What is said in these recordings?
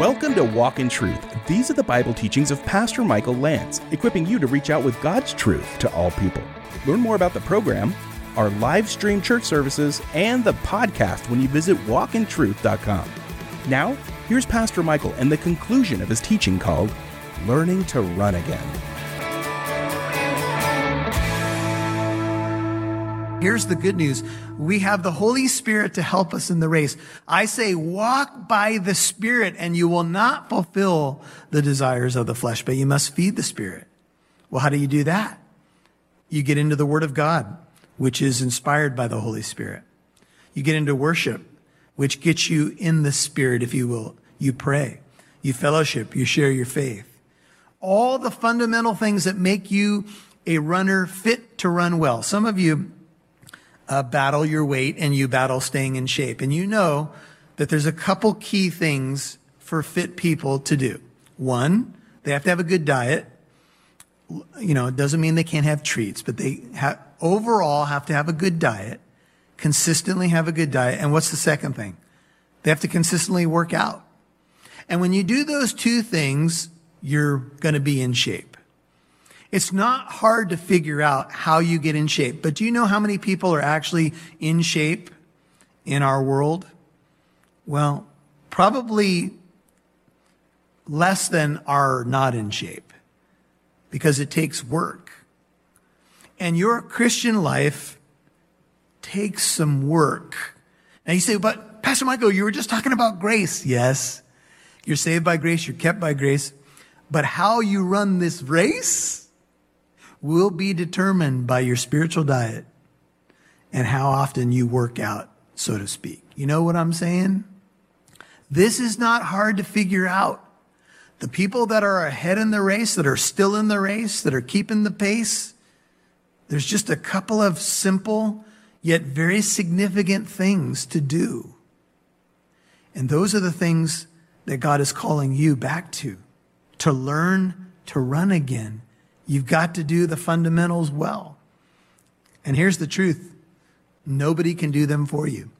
Welcome to Walk in Truth. These are the Bible teachings of Pastor Michael Lance, equipping you to reach out with God's truth to all people. Learn more about the program, our live stream church services, and the podcast when you visit walkintruth.com. Now, here's Pastor Michael and the conclusion of his teaching called Learning to Run Again. Here's the good news. We have the Holy Spirit to help us in the race. I say walk by the Spirit and you will not fulfill the desires of the flesh, but you must feed the Spirit. Well, how do you do that? You get into the Word of God, which is inspired by the Holy Spirit. You get into worship, which gets you in the Spirit, if you will. You pray, you fellowship, you share your faith. All the fundamental things that make you a runner fit to run well. Some of you uh, battle your weight and you battle staying in shape. And you know that there's a couple key things for fit people to do. One, they have to have a good diet. You know, it doesn't mean they can't have treats, but they ha- overall have to have a good diet, consistently have a good diet. And what's the second thing? They have to consistently work out. And when you do those two things, you're going to be in shape. It's not hard to figure out how you get in shape, but do you know how many people are actually in shape in our world? Well, probably less than are not in shape because it takes work. And your Christian life takes some work. Now you say, but Pastor Michael, you were just talking about grace. Yes. You're saved by grace. You're kept by grace. But how you run this race will be determined by your spiritual diet and how often you work out, so to speak. You know what I'm saying? This is not hard to figure out. The people that are ahead in the race, that are still in the race, that are keeping the pace, there's just a couple of simple yet very significant things to do. And those are the things that God is calling you back to, to learn to run again You've got to do the fundamentals well. And here's the truth. Nobody can do them for you.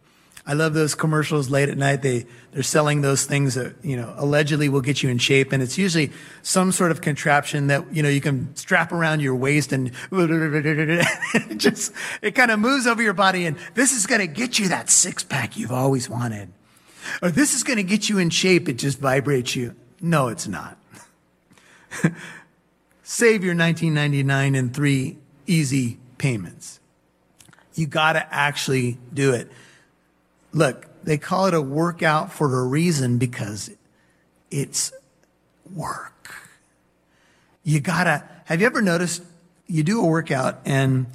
I love those commercials late at night. They, they're selling those things that, you know, allegedly will get you in shape. And it's usually some sort of contraption that, you know, you can strap around your waist and it just, it kind of moves over your body. And this is going to get you that six pack you've always wanted. Or this is going to get you in shape. It just vibrates you. No, it's not. save your 1999 in three easy payments. You got to actually do it. Look, they call it a workout for a reason because it's work. You got to have you ever noticed you do a workout and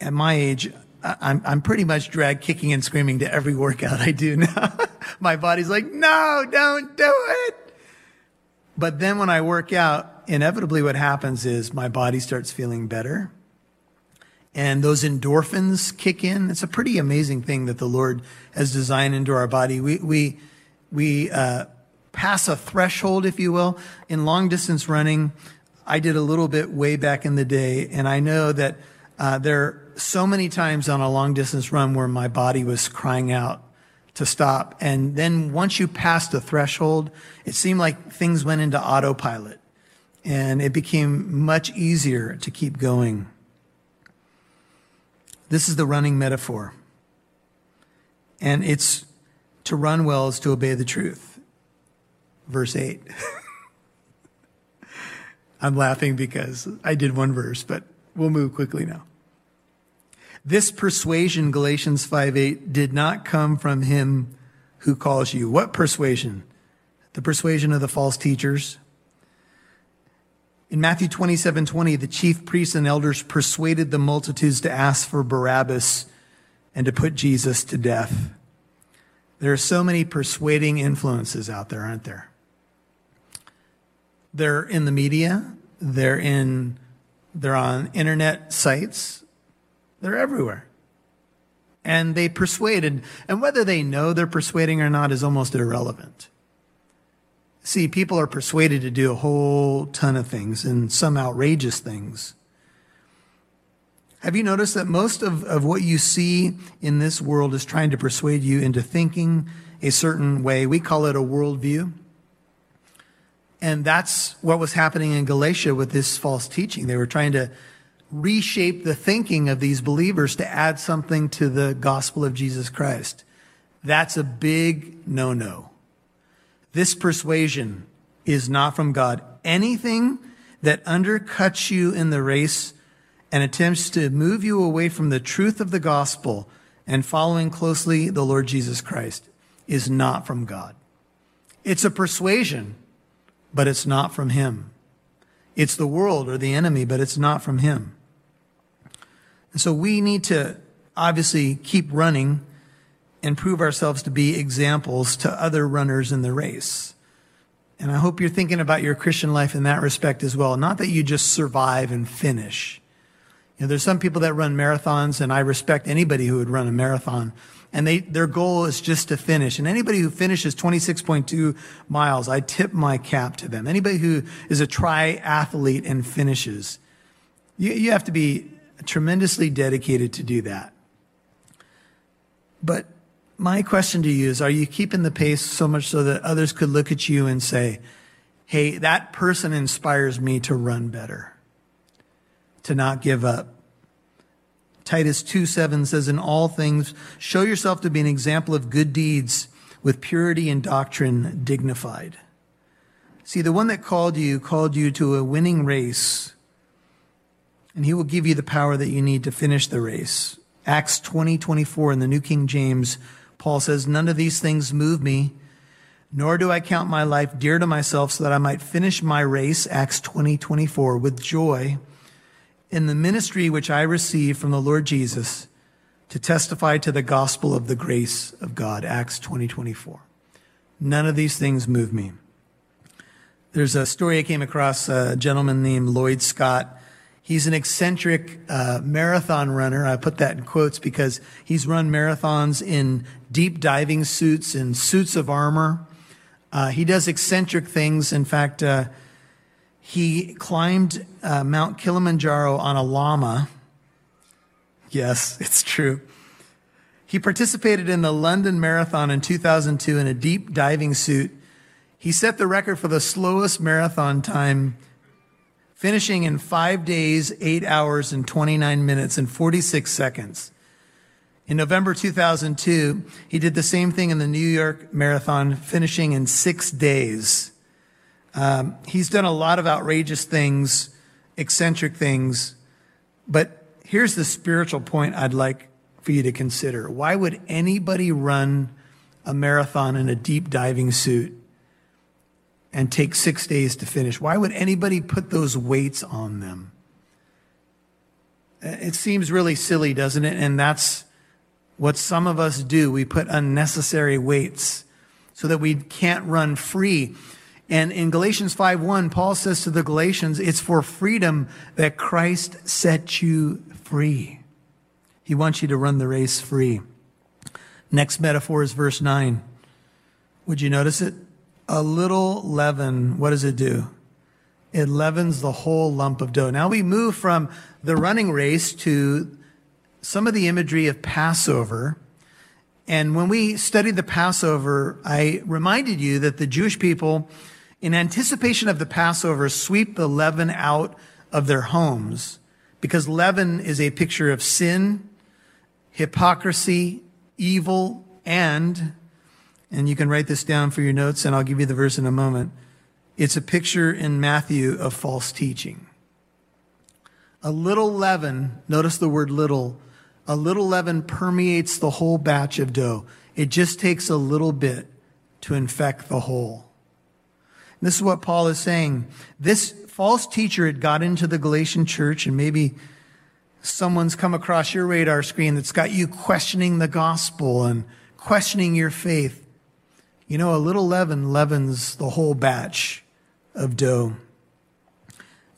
at my age I'm, I'm pretty much drag kicking and screaming to every workout I do now. my body's like, no, don't do it. But then when I work out, inevitably what happens is my body starts feeling better and those endorphins kick in. It's a pretty amazing thing that the Lord has designed into our body. We, we, we, uh, pass a threshold, if you will, in long distance running. I did a little bit way back in the day, and I know that uh, there are so many times on a long distance run where my body was crying out to stop. And then once you passed the threshold, it seemed like things went into autopilot and it became much easier to keep going. This is the running metaphor. And it's to run well is to obey the truth. Verse 8. I'm laughing because I did one verse, but we'll move quickly now. This persuasion, Galatians 5 8, did not come from him who calls you. What persuasion? The persuasion of the false teachers in Matthew 27 20, the chief priests and elders persuaded the multitudes to ask for Barabbas and to put Jesus to death. There are so many persuading influences out there, aren't there? They're in the media, they're in they're on internet sites, they're everywhere. And they persuaded, and whether they know they're persuading or not is almost irrelevant. See, people are persuaded to do a whole ton of things and some outrageous things. Have you noticed that most of, of what you see in this world is trying to persuade you into thinking a certain way? We call it a worldview. And that's what was happening in Galatia with this false teaching. They were trying to reshape the thinking of these believers to add something to the gospel of Jesus Christ. That's a big no no. This persuasion is not from God. Anything that undercuts you in the race and attempts to move you away from the truth of the gospel and following closely the Lord Jesus Christ is not from God. It's a persuasion, but it's not from Him. It's the world or the enemy, but it's not from Him. And so we need to obviously keep running and prove ourselves to be examples to other runners in the race. And I hope you're thinking about your Christian life in that respect as well. Not that you just survive and finish. You know, there's some people that run marathons, and I respect anybody who would run a marathon. And they, their goal is just to finish. And anybody who finishes 26.2 miles, I tip my cap to them. Anybody who is a triathlete and finishes, you, you have to be tremendously dedicated to do that. But my question to you is are you keeping the pace so much so that others could look at you and say, hey, that person inspires me to run better, to not give up? Titus 2 7 says, In all things, show yourself to be an example of good deeds with purity and doctrine dignified. See, the one that called you called you to a winning race, and he will give you the power that you need to finish the race. Acts 20 24 in the New King James Paul says, None of these things move me, nor do I count my life dear to myself so that I might finish my race, Acts 20, 24, with joy in the ministry which I receive from the Lord Jesus to testify to the gospel of the grace of God, Acts 20, 24. None of these things move me. There's a story I came across, a gentleman named Lloyd Scott He's an eccentric uh, marathon runner. I put that in quotes because he's run marathons in deep diving suits and suits of armor. Uh, he does eccentric things. In fact, uh, he climbed uh, Mount Kilimanjaro on a llama. Yes, it's true. He participated in the London Marathon in 2002 in a deep diving suit. He set the record for the slowest marathon time finishing in five days, eight hours, and 29 minutes and 46 seconds. In November 2002, he did the same thing in the New York Marathon, finishing in six days. Um, he's done a lot of outrageous things, eccentric things, but here's the spiritual point I'd like for you to consider. Why would anybody run a marathon in a deep diving suit and take six days to finish. Why would anybody put those weights on them? Uh, it seems really silly, doesn't it? And that's what some of us do. We put unnecessary weights so that we can't run free. And in Galatians 5:1, Paul says to the Galatians, it's for freedom that Christ set you free. He wants you to run the race free. Next metaphor is verse 9. Would you notice it? A little leaven, what does it do? It leavens the whole lump of dough. Now we move from the running race to some of the imagery of Passover. And when we studied the Passover, I reminded you that the Jewish people, in anticipation of the Passover, sweep the leaven out of their homes because leaven is a picture of sin, hypocrisy, evil, and and you can write this down for your notes, and I'll give you the verse in a moment. It's a picture in Matthew of false teaching. A little leaven, notice the word little, a little leaven permeates the whole batch of dough. It just takes a little bit to infect the whole. And this is what Paul is saying. This false teacher had got into the Galatian church, and maybe someone's come across your radar screen that's got you questioning the gospel and questioning your faith. You know, a little leaven leavens the whole batch of dough.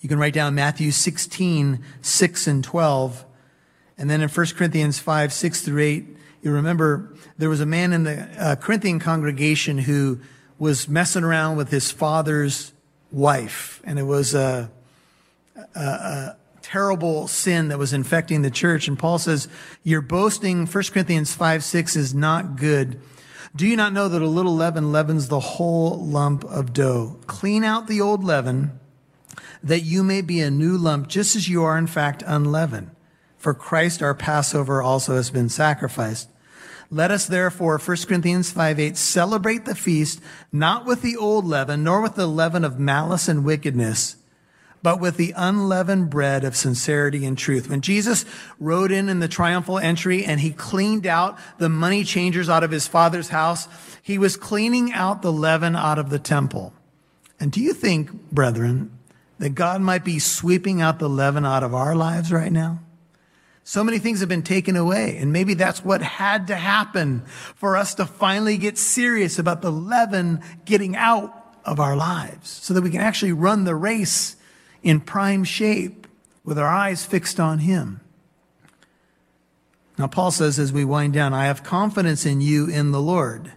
You can write down Matthew 16, 6 and 12. And then in 1 Corinthians 5, 6 through 8, you remember there was a man in the uh, Corinthian congregation who was messing around with his father's wife. And it was a, a, a terrible sin that was infecting the church. And Paul says, your boasting, 1 Corinthians 5, 6 is not good. Do you not know that a little leaven leavens the whole lump of dough? Clean out the old leaven, that you may be a new lump, just as you are in fact unleavened. For Christ our Passover also has been sacrificed. Let us therefore, 1 Corinthians 5 8, celebrate the feast not with the old leaven, nor with the leaven of malice and wickedness, but with the unleavened bread of sincerity and truth. When Jesus rode in in the triumphal entry and he cleaned out the money changers out of his father's house, he was cleaning out the leaven out of the temple. And do you think, brethren, that God might be sweeping out the leaven out of our lives right now? So many things have been taken away, and maybe that's what had to happen for us to finally get serious about the leaven getting out of our lives so that we can actually run the race in prime shape with our eyes fixed on Him. Now, Paul says as we wind down, I have confidence in you in the Lord.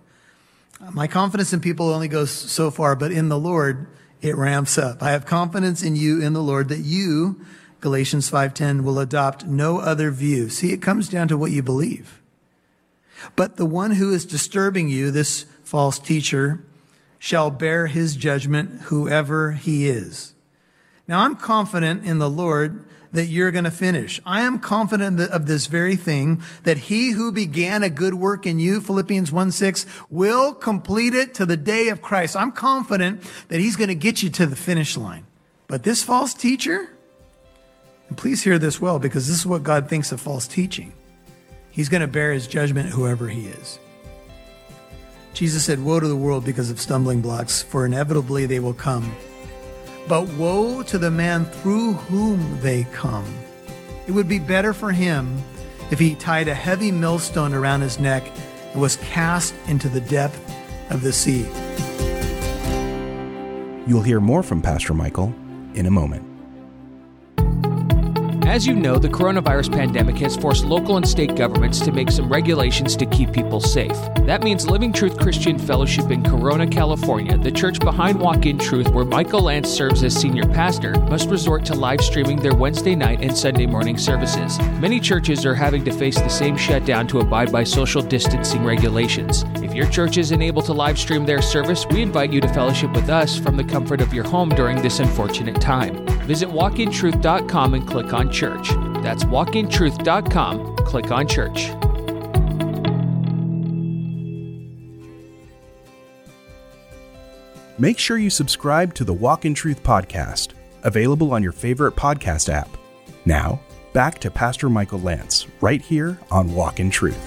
My confidence in people only goes so far, but in the Lord, it ramps up. I have confidence in you in the Lord that you, Galatians 5:10 will adopt no other view. See, it comes down to what you believe. But the one who is disturbing you, this false teacher, shall bear his judgment whoever he is. Now I'm confident in the Lord that you're going to finish. I am confident of this very thing, that he who began a good work in you, Philippians 1 6, will complete it to the day of Christ. I'm confident that he's going to get you to the finish line. But this false teacher, and please hear this well because this is what God thinks of false teaching. He's going to bear his judgment, whoever he is. Jesus said, Woe to the world because of stumbling blocks, for inevitably they will come. But woe to the man through whom they come. It would be better for him if he tied a heavy millstone around his neck and was cast into the depth of the sea. You'll hear more from Pastor Michael in a moment. As you know, the coronavirus pandemic has forced local and state governments to make some regulations to keep people safe. That means Living Truth Christian Fellowship in Corona, California, the church behind Walk in Truth, where Michael Lance serves as senior pastor, must resort to live streaming their Wednesday night and Sunday morning services. Many churches are having to face the same shutdown to abide by social distancing regulations. If your church isn't able to live stream their service, we invite you to fellowship with us from the comfort of your home during this unfortunate time. Visit walkintruth.com and click on church. That's walkintruth.com. Click on church. Make sure you subscribe to the Walk in Truth podcast, available on your favorite podcast app. Now, back to Pastor Michael Lance, right here on Walk in Truth.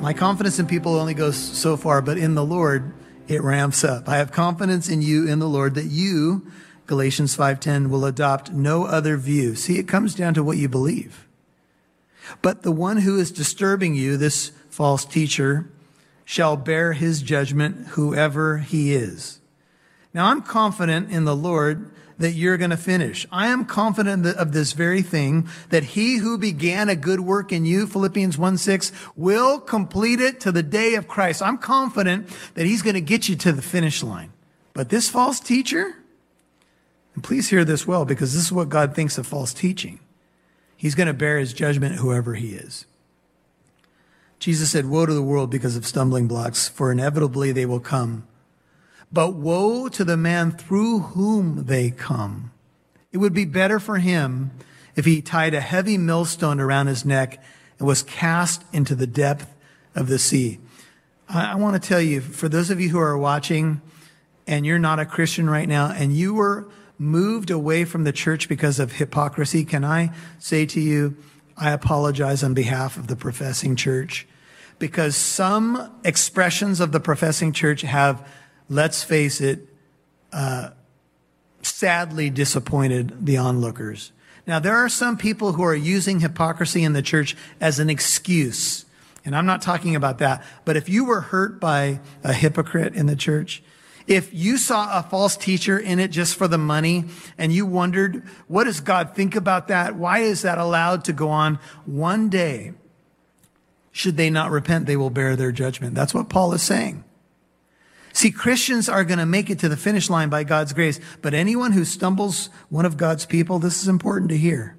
My confidence in people only goes so far, but in the Lord, it ramps up. I have confidence in you in the Lord that you, Galatians 5:10 will adopt no other view. See, it comes down to what you believe. But the one who is disturbing you, this false teacher, shall bear his judgment whoever he is. Now I'm confident in the Lord that you're going to finish. I am confident of this very thing, that he who began a good work in you, Philippians 1 6, will complete it to the day of Christ. I'm confident that he's going to get you to the finish line. But this false teacher, and please hear this well because this is what God thinks of false teaching. He's going to bear his judgment, whoever he is. Jesus said, Woe to the world because of stumbling blocks, for inevitably they will come. But woe to the man through whom they come. It would be better for him if he tied a heavy millstone around his neck and was cast into the depth of the sea. I, I want to tell you, for those of you who are watching and you're not a Christian right now and you were moved away from the church because of hypocrisy, can I say to you, I apologize on behalf of the professing church because some expressions of the professing church have, let's face it, uh, sadly disappointed the onlookers. Now, there are some people who are using hypocrisy in the church as an excuse. And I'm not talking about that. But if you were hurt by a hypocrite in the church, if you saw a false teacher in it just for the money and you wondered, what does God think about that? Why is that allowed to go on? One day, should they not repent, they will bear their judgment. That's what Paul is saying. See, Christians are going to make it to the finish line by God's grace, but anyone who stumbles one of God's people, this is important to hear.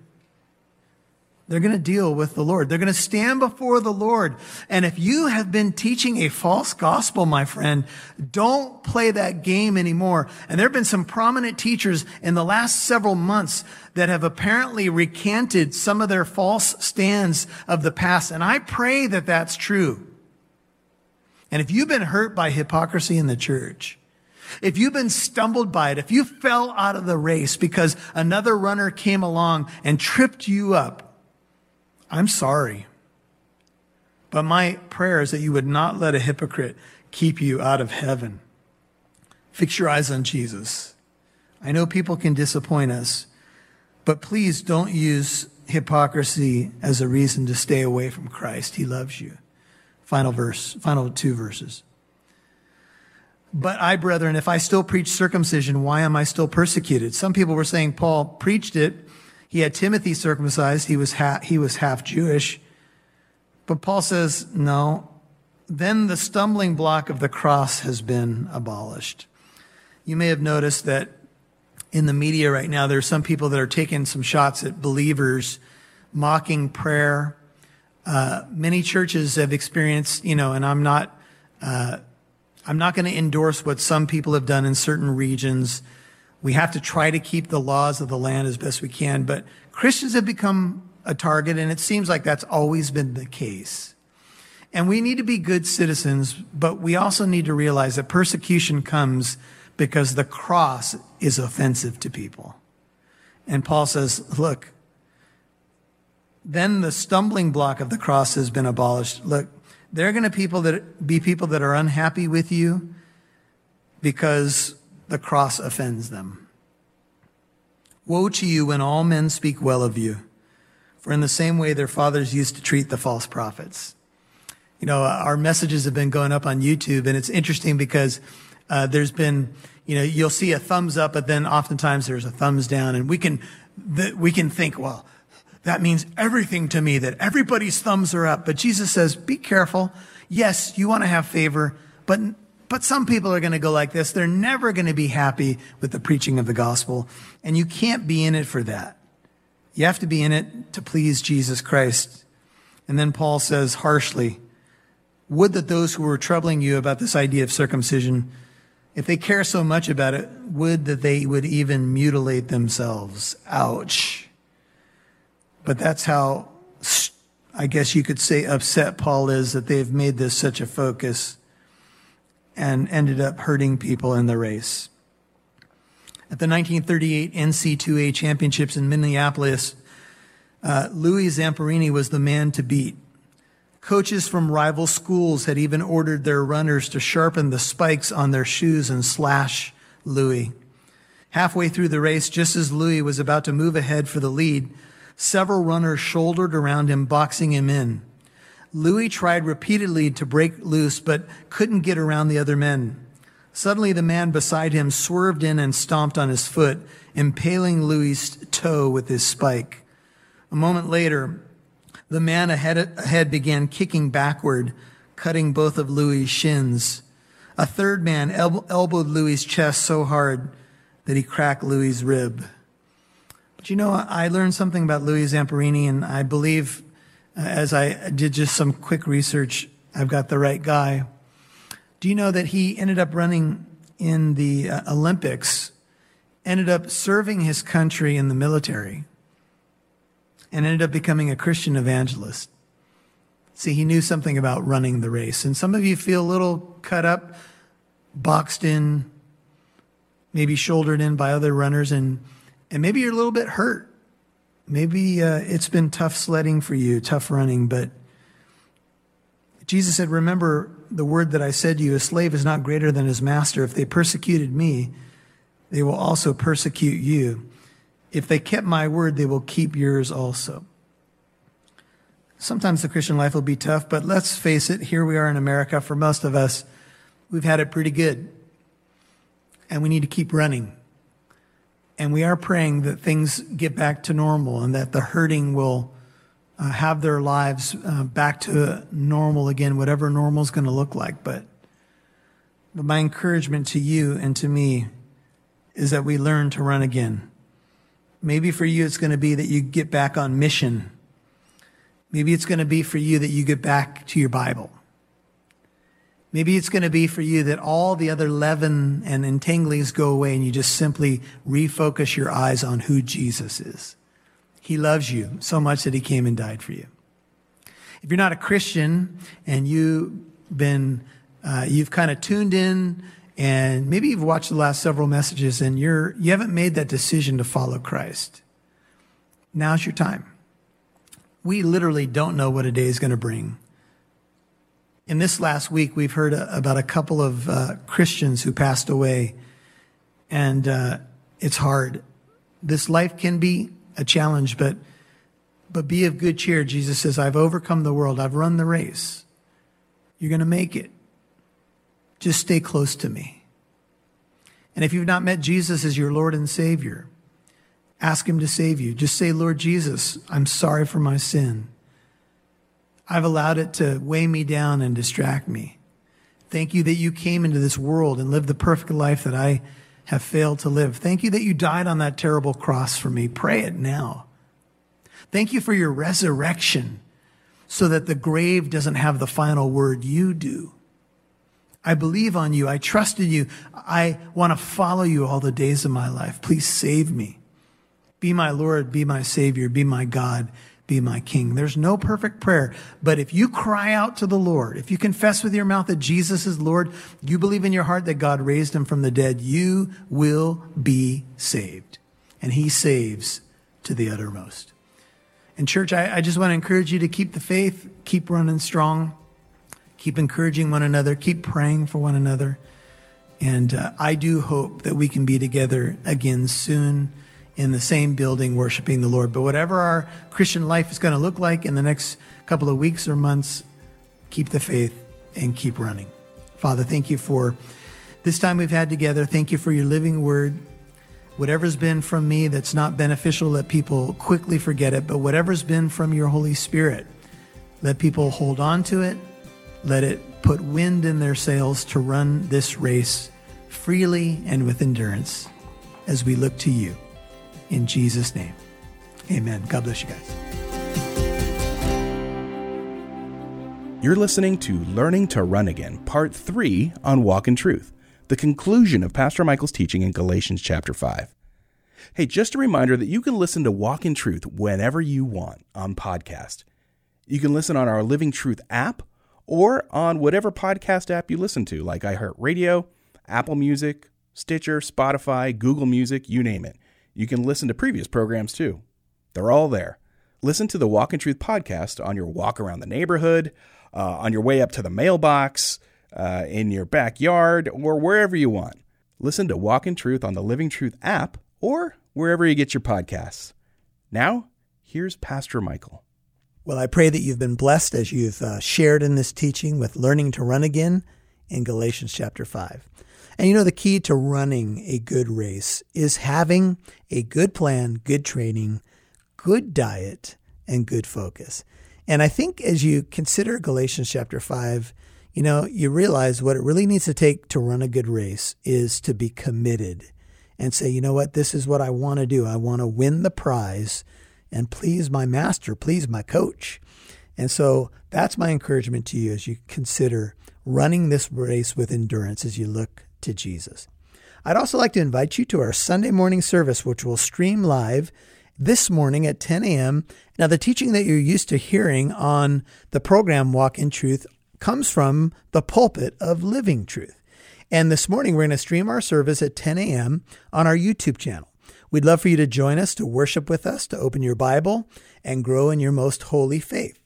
They're going to deal with the Lord. They're going to stand before the Lord. And if you have been teaching a false gospel, my friend, don't play that game anymore. And there have been some prominent teachers in the last several months that have apparently recanted some of their false stands of the past. And I pray that that's true. And if you've been hurt by hypocrisy in the church, if you've been stumbled by it, if you fell out of the race because another runner came along and tripped you up, I'm sorry. But my prayer is that you would not let a hypocrite keep you out of heaven. Fix your eyes on Jesus. I know people can disappoint us, but please don't use hypocrisy as a reason to stay away from Christ. He loves you. Final verse, final two verses. But I, brethren, if I still preach circumcision, why am I still persecuted? Some people were saying Paul preached it. He had Timothy circumcised. He was, he was half Jewish. But Paul says, no, then the stumbling block of the cross has been abolished. You may have noticed that in the media right now, there are some people that are taking some shots at believers, mocking prayer. Uh, many churches have experienced, you know, and I'm not, uh, I'm not going to endorse what some people have done in certain regions. We have to try to keep the laws of the land as best we can, but Christians have become a target, and it seems like that's always been the case. And we need to be good citizens, but we also need to realize that persecution comes because the cross is offensive to people. And Paul says, look, then the stumbling block of the cross has been abolished. Look, there are going to people that be people that are unhappy with you because the cross offends them. Woe to you when all men speak well of you, for in the same way their fathers used to treat the false prophets. You know, our messages have been going up on YouTube, and it's interesting because uh, there's been, you know, you'll see a thumbs up, but then oftentimes there's a thumbs down, and we can we can think, well, that means everything to me, that everybody's thumbs are up. But Jesus says, be careful. Yes, you want to have favor, but, but some people are going to go like this. They're never going to be happy with the preaching of the gospel. And you can't be in it for that. You have to be in it to please Jesus Christ. And then Paul says harshly, would that those who were troubling you about this idea of circumcision, if they care so much about it, would that they would even mutilate themselves. Ouch. But that's how, I guess you could say, upset Paul is that they've made this such a focus and ended up hurting people in the race. At the 1938 NC2A championships in Minneapolis, uh, Louis Zamperini was the man to beat. Coaches from rival schools had even ordered their runners to sharpen the spikes on their shoes and slash Louis. Halfway through the race, just as Louis was about to move ahead for the lead, Several runners shouldered around him, boxing him in. Louis tried repeatedly to break loose, but couldn't get around the other men. Suddenly, the man beside him swerved in and stomped on his foot, impaling Louis's toe with his spike. A moment later, the man ahead, ahead began kicking backward, cutting both of Louis's shins. A third man elbowed Louis's chest so hard that he cracked Louis's rib. But you know, I learned something about Louis Zamperini, and I believe uh, as I did just some quick research, I've got the right guy. Do you know that he ended up running in the uh, Olympics, ended up serving his country in the military, and ended up becoming a Christian evangelist? See, he knew something about running the race. And some of you feel a little cut up, boxed in, maybe shouldered in by other runners, and and maybe you're a little bit hurt. Maybe uh, it's been tough sledding for you, tough running, but Jesus said, Remember the word that I said to you, a slave is not greater than his master. If they persecuted me, they will also persecute you. If they kept my word, they will keep yours also. Sometimes the Christian life will be tough, but let's face it, here we are in America. For most of us, we've had it pretty good. And we need to keep running. And we are praying that things get back to normal and that the hurting will uh, have their lives uh, back to normal again, whatever normal is going to look like. But, but my encouragement to you and to me is that we learn to run again. Maybe for you, it's going to be that you get back on mission Maybe it's going to be for you that you get back to your Bible. Maybe it's going to be for you that all the other leaven and entanglings go away and you just simply refocus your eyes on who Jesus is. He loves you so much that he came and died for you. If you're not a Christian and you've been, uh, you've kind of tuned in and maybe you've watched the last several messages and you're, you haven't made that decision to follow Christ. Now's your time. We literally don't know what a day is going to bring. In this last week, we've heard about a couple of uh, Christians who passed away, and uh, it's hard. This life can be a challenge, but but be of good cheer. Jesus says, "I've overcome the world. I've run the race. You're going to make it. Just stay close to me." And if you've not met Jesus as your Lord and Savior, ask Him to save you. Just say, "Lord Jesus, I'm sorry for my sin." I've allowed it to weigh me down and distract me. Thank you that you came into this world and lived the perfect life that I have failed to live. Thank you that you died on that terrible cross for me. Pray it now. Thank you for your resurrection so that the grave doesn't have the final word. You do. I believe on you. I trust in you. I want to follow you all the days of my life. Please save me. Be my Lord. Be my Savior. Be my God be my king. There's no perfect prayer, but if you cry out to the Lord, if you confess with your mouth that Jesus is Lord, you believe in your heart that God raised him from the dead, you will be saved. And he saves to the uttermost. And church, I, I just want to encourage you to keep the faith, keep running strong, keep encouraging one another, keep praying for one another. And uh, I do hope that we can be together again soon in the same building worshiping the Lord. But whatever our Christian life is going to look like in the next couple of weeks or months, keep the faith and keep running. Father, thank you for this time we've had together. Thank you for your living word. Whatever's been from me that's not beneficial, let people quickly forget it. But whatever's been from your Holy Spirit, let people hold on to it. Let it put wind in their sails to run this race freely and with endurance as we look to you in Jesus' name. Amen. God bless you guys. You're listening to Learning to Run Again, Part 3 on Walk in Truth, the conclusion of Pastor Michael's teaching in Galatians chapter 5. Hey, just a reminder that you can listen to Walk in Truth whenever you want on podcast. You can listen on our Living Truth app or on whatever podcast app you listen to, like iHeartRadio, Apple Music, Stitcher, Spotify, Google Music, you name it. You can listen to previous programs too. They're all there. Listen to the Walk in Truth podcast on your walk around the neighborhood, uh, on your way up to the mailbox, uh, in your backyard, or wherever you want. Listen to Walk in Truth on the Living Truth app or wherever you get your podcasts. Now, here's Pastor Michael. Well, I pray that you've been blessed as you've uh, shared in this teaching with learning to run again in Galatians chapter 5. And you know, the key to running a good race is having a good plan, good training, good diet, and good focus. And I think as you consider Galatians chapter 5, you know, you realize what it really needs to take to run a good race is to be committed and say, you know what, this is what I want to do. I want to win the prize and please my master, please my coach. And so that's my encouragement to you as you consider running this race with endurance as you look to Jesus. I'd also like to invite you to our Sunday morning service, which will stream live this morning at 10 a.m. Now, the teaching that you're used to hearing on the program Walk in Truth comes from the pulpit of Living Truth. And this morning, we're going to stream our service at 10 a.m. on our YouTube channel. We'd love for you to join us, to worship with us, to open your Bible, and grow in your most holy faith.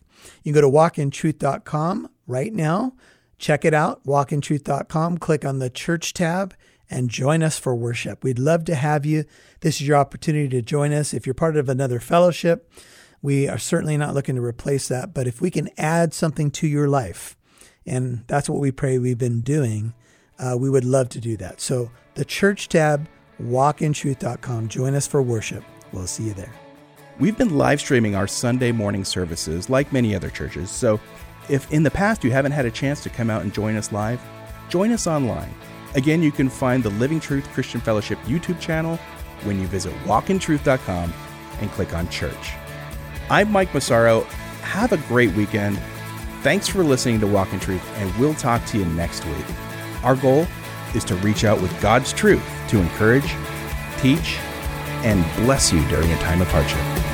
You can go to walkintruth.com right now Check it out, walkintruth.com. Click on the church tab and join us for worship. We'd love to have you. This is your opportunity to join us. If you're part of another fellowship, we are certainly not looking to replace that, but if we can add something to your life, and that's what we pray we've been doing, uh, we would love to do that. So, the church tab, walkintruth.com. Join us for worship. We'll see you there. We've been live streaming our Sunday morning services like many other churches, so if in the past you haven't had a chance to come out and join us live, join us online. Again, you can find the Living Truth Christian Fellowship YouTube channel when you visit walkintruth.com and click on church. I'm Mike Massaro. have a great weekend. Thanks for listening to Walk in Truth, and we'll talk to you next week. Our goal is to reach out with God's truth to encourage, teach, and bless you during a time of hardship.